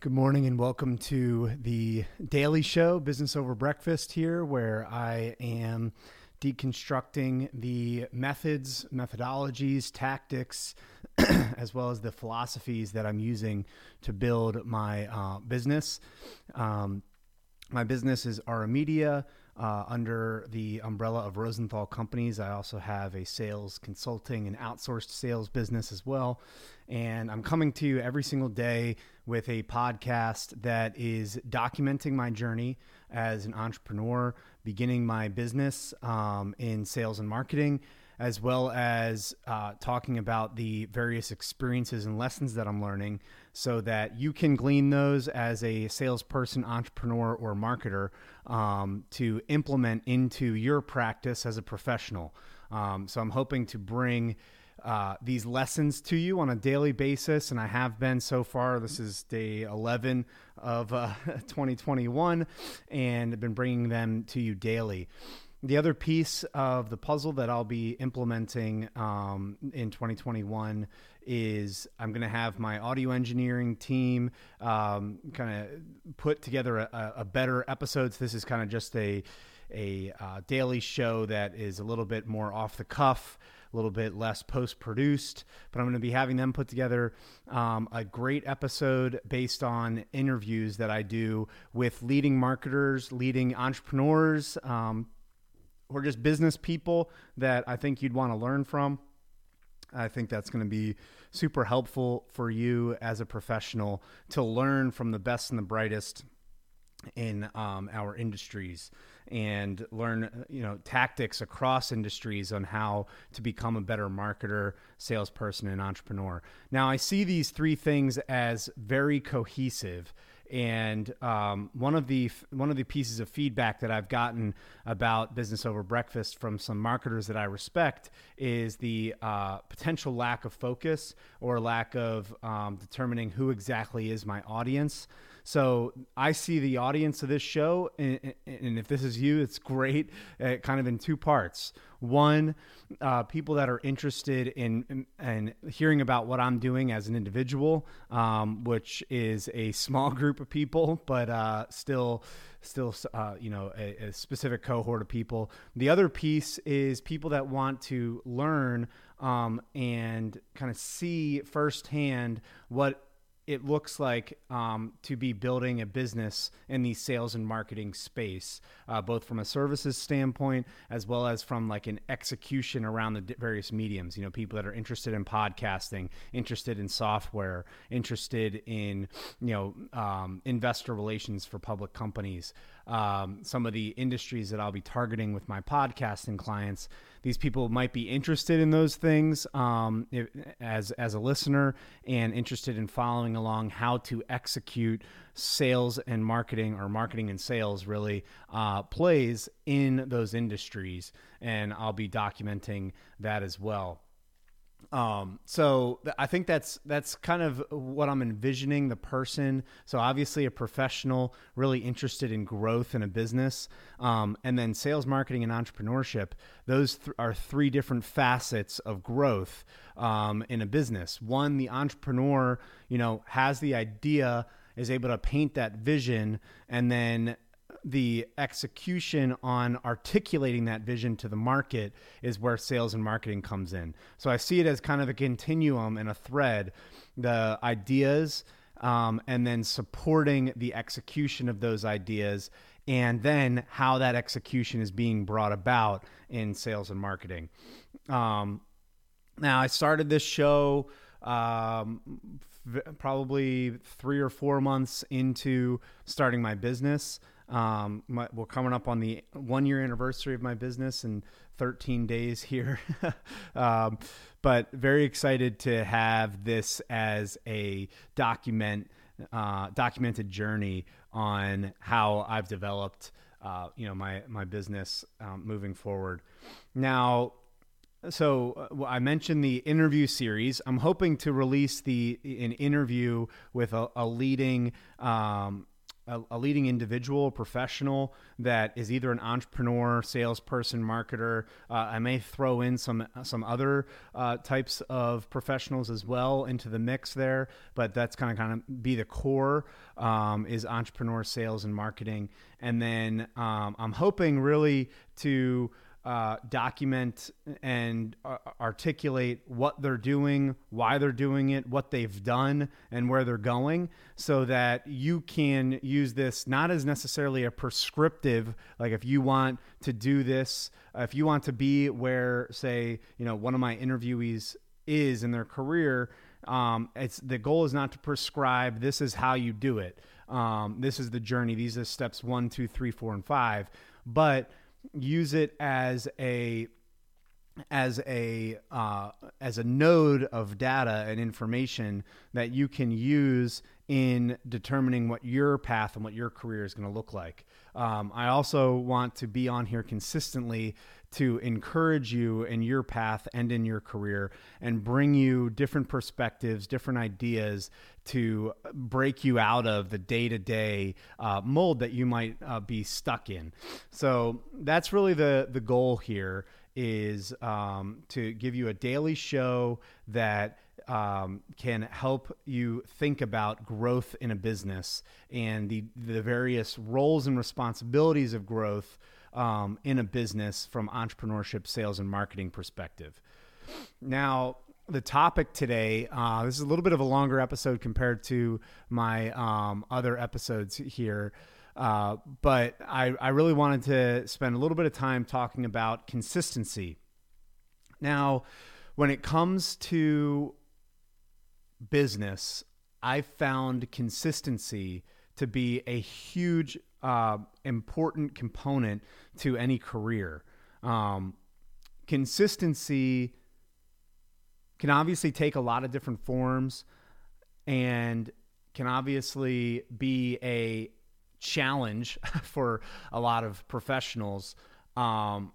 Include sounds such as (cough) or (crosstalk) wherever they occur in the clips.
Good morning and welcome to the Daily Show, Business Over Breakfast, here, where I am deconstructing the methods, methodologies, tactics, (clears throat) as well as the philosophies that I'm using to build my uh, business. Um, my business is Aura Media. Uh, under the umbrella of Rosenthal Companies, I also have a sales consulting and outsourced sales business as well. And I'm coming to you every single day with a podcast that is documenting my journey as an entrepreneur, beginning my business um, in sales and marketing, as well as uh, talking about the various experiences and lessons that I'm learning so that you can glean those as a salesperson, entrepreneur, or marketer um, to implement into your practice as a professional. Um, so I'm hoping to bring uh, these lessons to you on a daily basis, and I have been so far. This is day 11 of uh, (laughs) 2021, and I've been bringing them to you daily. The other piece of the puzzle that I'll be implementing um, in 2021 is I'm going to have my audio engineering team um, kind of put together a, a, better episode. So this is kind of just a a uh, daily show that is a little bit more off the cuff, a little bit less post produced. But I'm going to be having them put together um, a great episode based on interviews that I do with leading marketers, leading entrepreneurs. Um, or just business people that I think you'd want to learn from. I think that's going to be super helpful for you as a professional to learn from the best and the brightest in um, our industries and learn you know tactics across industries on how to become a better marketer salesperson and entrepreneur now i see these three things as very cohesive and um, one of the one of the pieces of feedback that I've gotten about business over breakfast from some marketers that I respect is the uh, potential lack of focus or lack of um, determining who exactly is my audience. So I see the audience of this show, and, and if this is you, it's great. Uh, kind of in two parts. One, uh, people that are interested in, in, in hearing about what I'm doing as an individual, um, which is a (laughs) small group of people, but uh, still, still, uh, you know, a, a specific cohort of people. The other piece is people that want to learn um, and kind of see firsthand what it looks like um, to be building a business in the sales and marketing space, uh, both from a services standpoint as well as from like an execution around the various mediums. You know, people that are interested in podcasting, interested in software, interested in you know um, investor relations for public companies. Um, some of the industries that I'll be targeting with my podcasting clients. These people might be interested in those things um, if, as as a listener and interested in following along how to execute sales and marketing or marketing and sales really uh, plays in those industries. And i'll be documenting that as well um, so th- I think that's that's kind of what I'm envisioning the person. So obviously a professional, really interested in growth in a business, um, and then sales, marketing, and entrepreneurship. Those th- are three different facets of growth um, in a business. One, the entrepreneur, you know, has the idea, is able to paint that vision, and then the execution on articulating that vision to the market is where sales and marketing comes in. So I see it as kind of a continuum and a thread. The ideas um, and then supporting the execution of those ideas and then how that execution is being brought about in sales and marketing. Um, now, I started this show um, probably three or four months into starting my business. Um, my, we're coming up on the one year anniversary of my business in 13 days here. (laughs) um, but very excited to have this as a document, uh, documented journey on how I've developed, uh, you know, my, my business um, moving forward. Now, so uh, I mentioned the interview series. I'm hoping to release the an interview with a, a leading um, a, a, leading individual, professional that is either an entrepreneur, salesperson, marketer. Uh, I may throw in some some other uh, types of professionals as well into the mix there, but that's kind of kind of be the core um, is entrepreneur, sales, and marketing. And then um, I'm hoping really to uh, document and uh, articulate what they're doing, why they're doing it, what they've done, and where they're going, so that you can use this not as necessarily a prescriptive, like if you want to do this, uh, if you want to be where, say, you know, one of my interviewees is in their career. Um, it's the goal is not to prescribe. This is how you do it. Um, this is the journey. These are steps one, two, three, four, and five. But use it as a as a uh, as a node of data and information that you can use in determining what your path and what your career is going to look like. Um, I also want to be on here consistently to encourage you in your path and in your career and bring you different perspectives, different ideas to break you out of the day to day mold that you might uh, be stuck in. So that's really the, the goal here is um, to give you a daily show that um, can help you think about growth in a business and the, the various roles and responsibilities of growth um, in a business from entrepreneurship, sales, and marketing perspective. Now, the topic today, uh, this is a little bit of a longer episode compared to my um, other episodes here. Uh, but I, I really wanted to spend a little bit of time talking about consistency. Now, when it comes to business, I found consistency to be a huge uh, important component to any career. Um, consistency can obviously take a lot of different forms and can obviously be a challenge (laughs) for a lot of professionals. Um,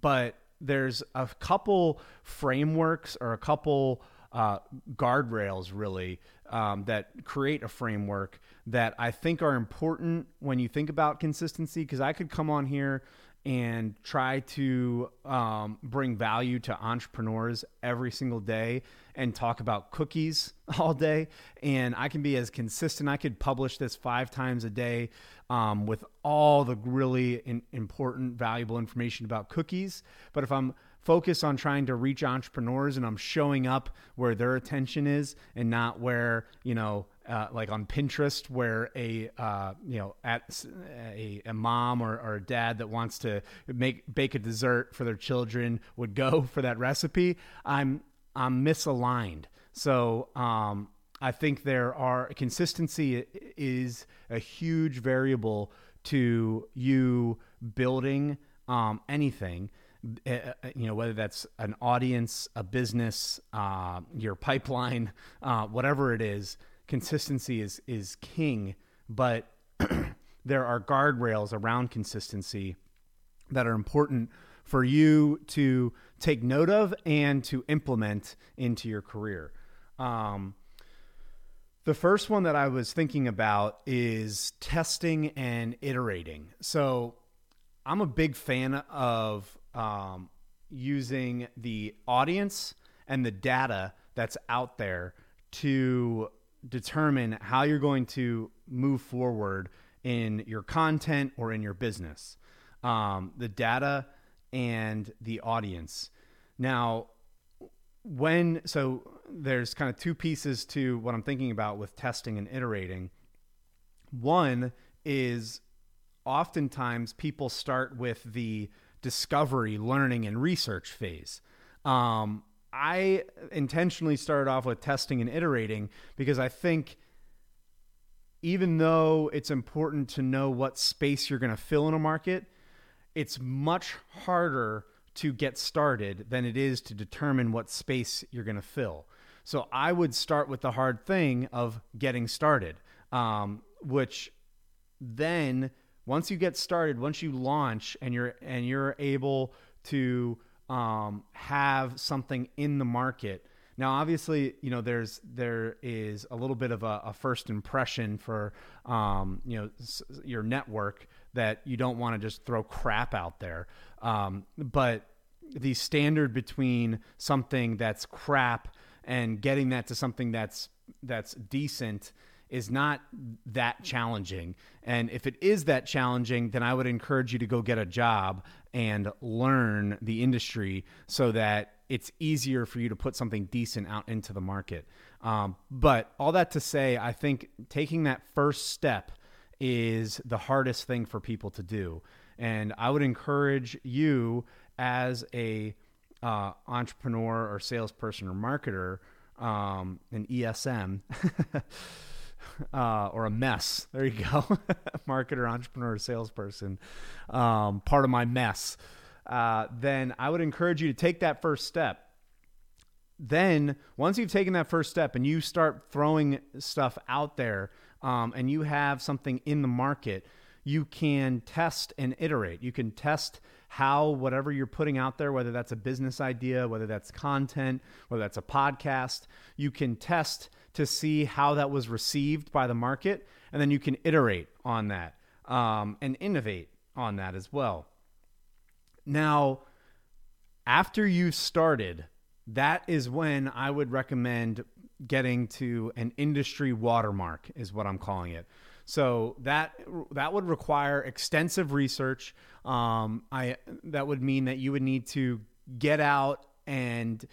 but there's a couple frameworks or a couple uh, guardrails really um, that create a framework that I think are important when you think about consistency. Because I could come on here and try to um, bring value to entrepreneurs every single day and talk about cookies (laughs) all day. And I can be as consistent. I could publish this five times a day um, with all the really in, important, valuable information about cookies. But if I'm focused on trying to reach entrepreneurs and I'm showing up where their attention is and not where, you know, uh, like on Pinterest, where a uh, you know at a, a mom or, or, a dad that wants to make bake a dessert for their children would go (laughs) for that recipe. I'm I'm misaligned. So um, I think there are consistency is a huge variable to you building um, anything. Uh, you know whether that's an audience, a business, uh, your pipeline, (laughs) uh, whatever it is consistency is is king, but (clears throat) there are guardrails around consistency that are important for you to take note of and to implement into your career. Um, the first one that I was thinking about is testing and iterating. So I'm a big fan of um, using the audience and the data that's out there to determine how you're going to move forward in your content or in your business. Um, the data and the audience. Now, when so there's kind of two pieces to what I'm thinking about with testing and iterating. One is oftentimes people start with the discovery, learning, and research phase. Um, I intentionally started off with testing and iterating because I think even though it's important to know what space you're going to fill in a market, it's much harder to get started than it is to determine what space you're going to fill. So I would start with the hard thing of getting started, um, which then once you get started, once you launch and you're and you're able to um, have something in the market, Now, obviously, you know there's there is a little bit of a, a first impression for um, you know s- your network that you don't want to just throw crap out there, um, but the standard between something that's crap and getting that to something that's that's decent is not that challenging. And if it is that challenging, then I would encourage you to go get a job and learn the industry so that it's easier for you to put something decent out into the market. Um, but all that to say, I think taking that first step is the hardest thing for people to do. And I would encourage you as a uh, entrepreneur or salesperson or marketer, um, an ESM, (laughs) (laughs) uh, or a mess. There you go, (laughs) marketer, entrepreneur, salesperson. Um, part of my mess. Uh, then I would encourage you to take that first step. Then, once you've taken that first step and you start throwing stuff out there, um, and you have something in the market, you can test and iterate. You can test how whatever you're putting out there, whether that's a business idea, whether that's content, whether that's a podcast, you can test to see how that was received by the market, and then you can iterate on that um, and innovate on that as well. Now, after you've started, that is when I would recommend getting to an industry watermark, is what I'm calling it. So that that would require extensive research. Um, I that would mean that you would need to get out and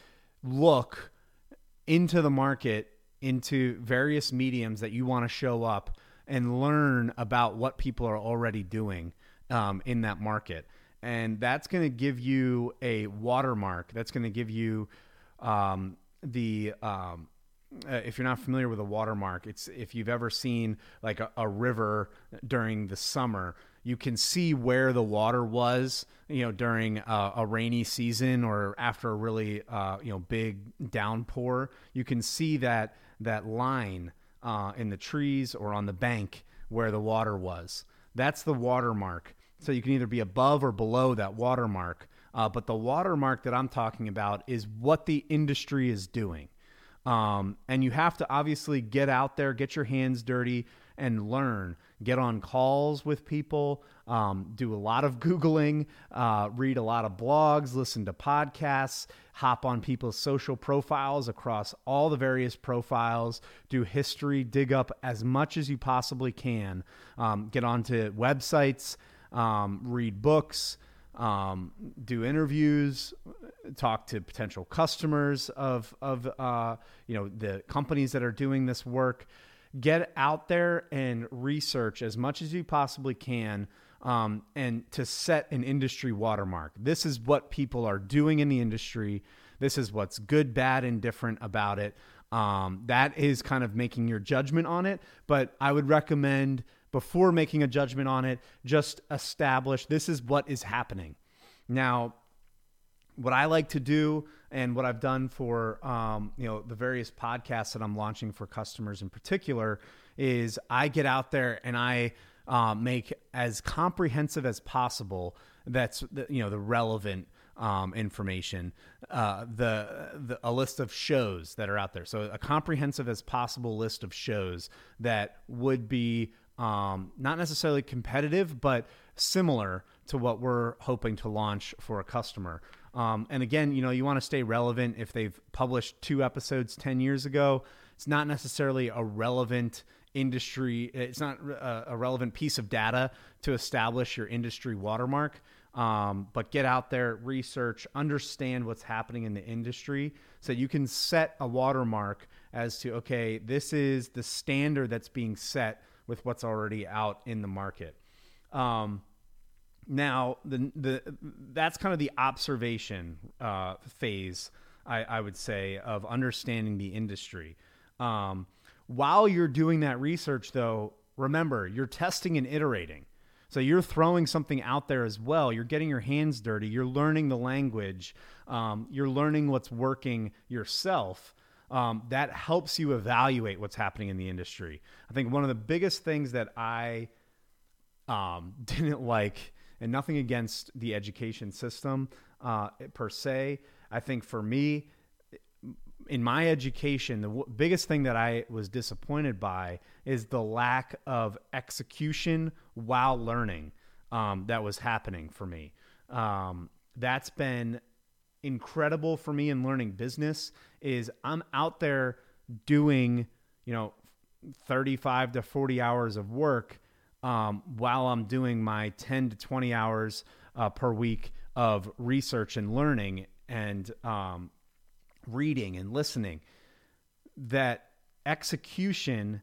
look into the market into various mediums that you want to show up and learn about what people are already doing um, in that market. And that's going to give you a watermark. That's going to give you um, the. Um, uh, if you're not familiar with a watermark, it's if you've ever seen like a, a river during the summer, you can see where the water was, you know, during a, a rainy season or after a really, uh, you know, big downpour. You can see that that line uh, in the trees or on the bank where the water was. That's the watermark. So you can either be above or below that watermark. Uh, but the watermark that I'm talking about is what the industry is doing. Um, and you have to obviously get out there, get your hands dirty, and learn. Get on calls with people, um, do a lot of Googling, uh, read a lot of blogs, listen to podcasts, hop on people's social profiles across all the various profiles, do history, dig up as much as you possibly can, um, get onto websites, um, read books. Um, do interviews, talk to potential customers of of uh, you know the companies that are doing this work. Get out there and research as much as you possibly can, um, and to set an industry watermark. This is what people are doing in the industry. This is what's good, bad, and different about it. Um, that is kind of making your judgment on it. But I would recommend before making a judgment on it, just establish this is what is happening. Now, what I like to do and what I've done for um, you know the various podcasts that I'm launching for customers in particular is I get out there and I uh, make as comprehensive as possible. That's the, you know the relevant um, information, uh, the, the a list of shows that are out there. So a comprehensive as possible list of shows that would be um, not necessarily competitive, but similar to what we're hoping to launch for a customer. Um, and again, you know, you want to stay relevant. If they've published two episodes 10 years ago, it's not necessarily a relevant industry, it's not a, a relevant piece of data to establish your industry watermark. Um, but get out there, research, understand what's happening in the industry so you can set a watermark as to, okay, this is the standard that's being set with what's already out in the market. Um, now, the the that's kind of the observation uh, phase, I, I, would say, of understanding the industry. Um, while you're doing that research, though, remember you're testing and iterating. So you're throwing something out there as well. You're getting your hands dirty. You're learning the language. Um, you're learning what's working yourself. Um, that helps you evaluate what's happening in the industry. I think one of the biggest things that I um, (laughs) didn't like and nothing against the education system uh, per se. I think for me, in my education, the w- biggest thing that I was disappointed by is the lack of execution while learning um, that was happening for me. Um, that's been incredible for me in learning business. Is I'm out there doing, you know, 35 to 40 hours of work um, while I'm doing my 10 to 20 hours uh, per week of research and learning and um, reading and listening. That execution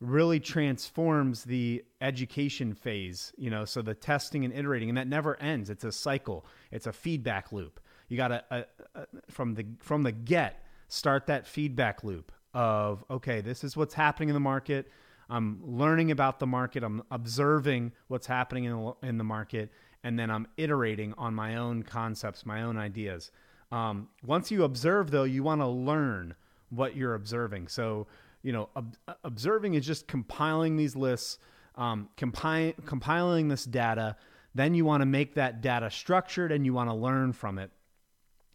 really transforms the education phase, you know, so the testing and iterating, and that never ends. It's a cycle, it's a feedback loop. You got to, uh, uh, from the from the get, start that feedback loop of okay, this is what's happening in the market. I'm learning about the market. I'm observing what's happening in the, in the market, and then I'm iterating on my own concepts, my own ideas. Um, once you observe, though, you want to learn what you're observing. So, you know, ob- observing is just compiling these lists, um, compi- compiling this data. Then you want to make that data structured and you want to learn from it.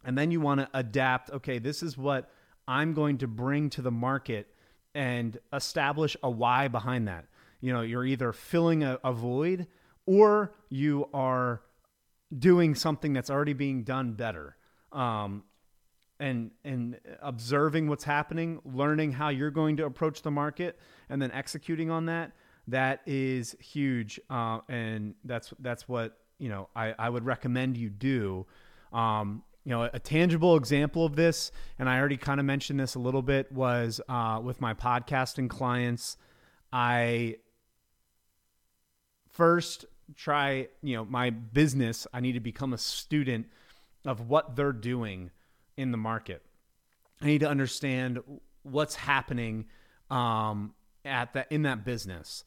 And then you want to adapt. Okay, this is what I'm going to bring to the market and establish a why behind that. You know, you're either filling a, a void or you are doing something that's already being done better. Um, and and observing what's happening, learning how you're going to approach the market, and then executing on that. That is huge, uh, and that's that's what you know. I, I would recommend you do. Um, you know, a tangible example of this, and I already kind of mentioned this a little bit, was uh, with my podcasting clients. I first try, you know, my business, I need to become a student of what they're doing in the market. I need to understand what's happening um, at that in that business.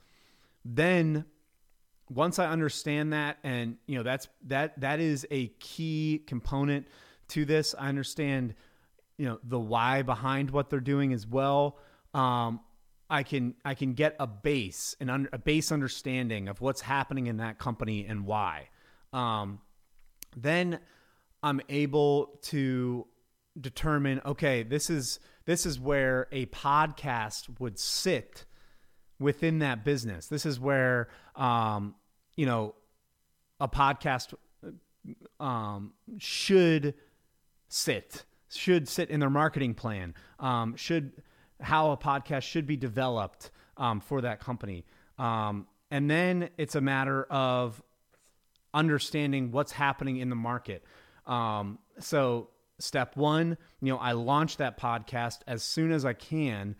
Then once I understand that, and you know that's that that is a key component to this. I understand, you know, the why behind what they're doing as well. Um, I can I can get a base and under, a base understanding of what's happening in that company and why. Um, then I'm able to determine okay, this is this is where a podcast would sit within that business. This is where um, you know a podcast um, should sit should sit in their marketing plan um, should how a podcast should be developed um, for that company. Um, and then it's a matter of understanding what's happening in the market. Um, so step one you know i launch that podcast as soon as i can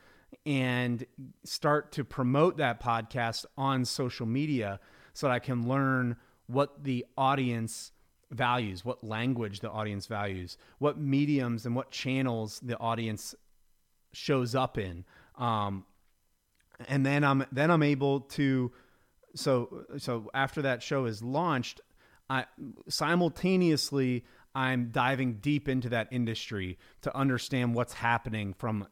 and start to promote that podcast on social media so that i can learn what the audience values, what language the audience values, what mediums and what channels the audience shows up in. Um, and then I'm then I'm able to so so after that show is launched, I simultaneously I'm diving deep into that industry to understand what's happening from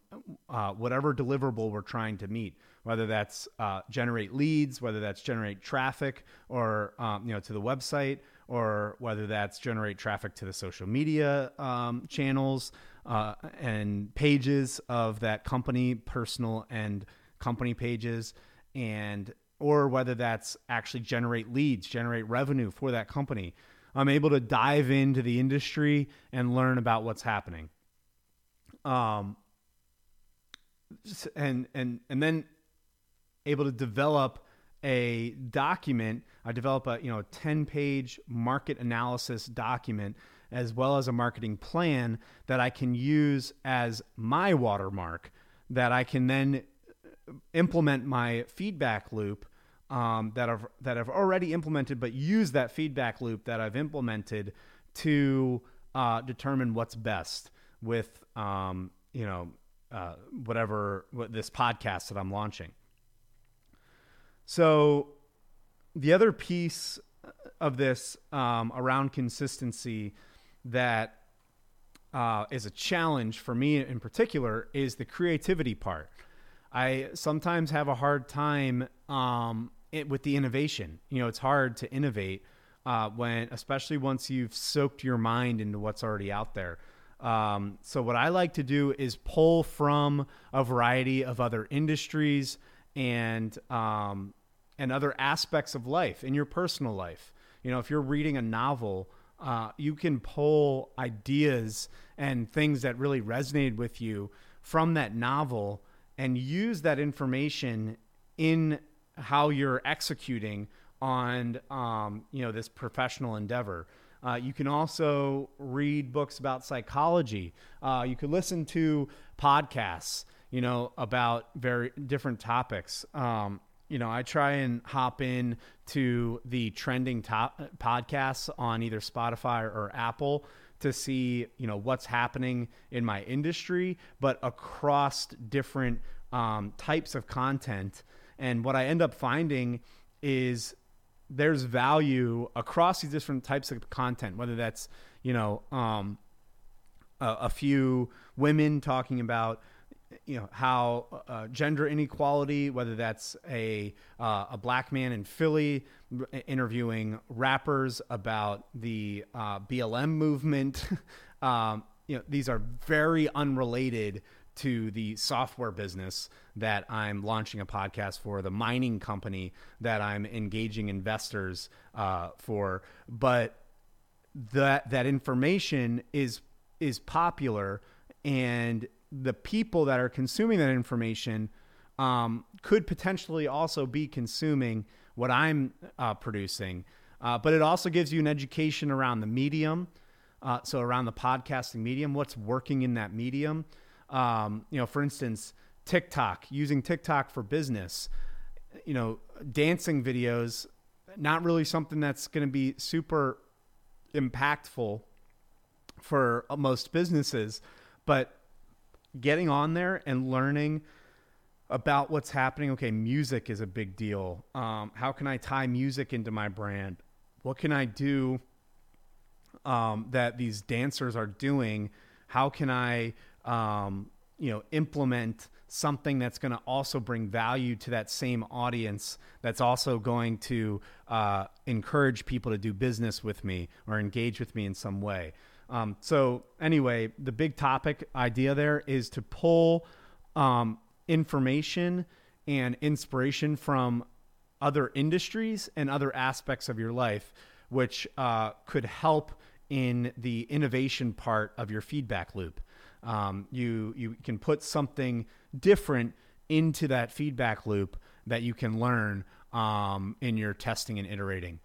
uh, whatever deliverable we're trying to meet, whether that's uh, generate leads, whether that's generate traffic, or um, you know to the website, or whether that's generate traffic to the social media um, channels uh, and pages of that company, personal and company pages, and or whether that's actually generate leads, generate revenue for that company. I'm able to dive into the industry and learn about what's happening. Um, and and and then able to develop a document. I develop a you know 10 page market analysis document as well as a marketing plan that I can use as my watermark that I can then implement my feedback loop um, that I've that I've already implemented, but use that feedback loop that I've implemented to uh, determine what's best with um, you know uh, whatever what this podcast that I'm launching. So, the other piece of this um, around consistency that uh, is a challenge for me in particular is the creativity part. I sometimes have a hard time um, it, with the innovation. You know, it's hard to innovate uh, when, especially once you've soaked your mind into what's already out there. Um, so, what I like to do is pull from a variety of other industries and um, and other aspects of life in your personal life. You know, if you're reading a novel, uh, you can pull ideas and things that really resonated with you from that novel and use that information in how you're executing on um, you know this professional endeavor. Uh, you can also read books about psychology. Uh, you could listen to podcasts, you know, about very different topics. Um, you know, I try and hop in to the trending top podcasts on either Spotify or Apple to see, you know, what's happening in my industry, but across different um, types of content. And what I end up finding is there's value across these different types of content, whether that's, you know, um, a, a few women talking about you know how uh, gender inequality, whether that's a uh, a black man in Philly interviewing rappers about the uh, BLM movement. (laughs) um, you know, these are very unrelated to the software business that I'm launching a podcast for, the mining company that I'm engaging investors uh, for. But that that information is is popular and the people that are consuming that information um, could potentially also be consuming what I'm uh, producing. Uh, but it also gives you an education around the medium. Uh, so around the podcasting medium, what's working in that medium. Um, you know, for instance, TikTok, using TikTok for business, you know, dancing videos, not really something that's going to be super impactful for most businesses, but getting on there and learning about what's happening. Okay, music is a big deal. Um, how can I tie music into my brand? What can I do um, that these dancers are doing? How can I, um, you know, implement something that's going to also bring value to that same audience? That's also going to uh, encourage people to do business with me or engage with me in some way. Um, so anyway, the big topic idea there is to pull um, information and inspiration from other industries and other aspects of your life, which uh, could help in the innovation part of your feedback loop. Um, you you can put something different into that feedback loop that you can learn um, in your testing and iterating.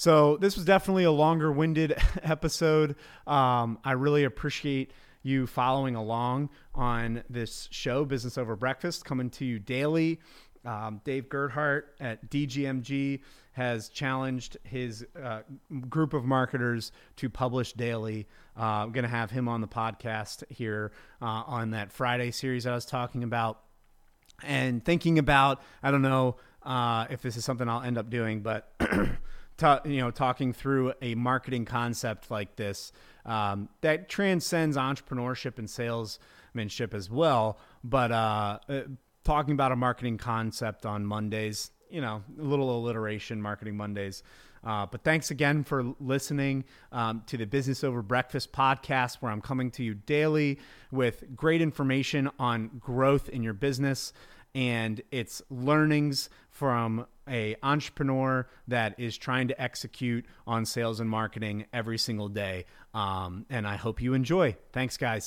So this was definitely a longer winded (laughs) episode. Um, I really appreciate you following along on this show, Business Over Breakfast, coming to you daily. Um, Dave Gerhardt at DGMG has challenged his uh, group of marketers to publish daily. Uh, I'm going to have him on the podcast here uh, on that Friday series I was talking about. And thinking about, I don't know uh, if this is something I'll end up doing, but (clears throat) you know, talking through a marketing concept like this um, that transcends entrepreneurship and salesmanship as well. But uh, uh, talking about a marketing concept on Mondays, you know, a little alliteration, marketing Mondays. Uh, but thanks again for listening um, to the Business Over Breakfast podcast, where I'm coming to you daily with great information on growth in your business and its learnings from a entrepreneur that is trying to execute on sales and marketing every single day. Um, and I hope you enjoy. Thanks, guys.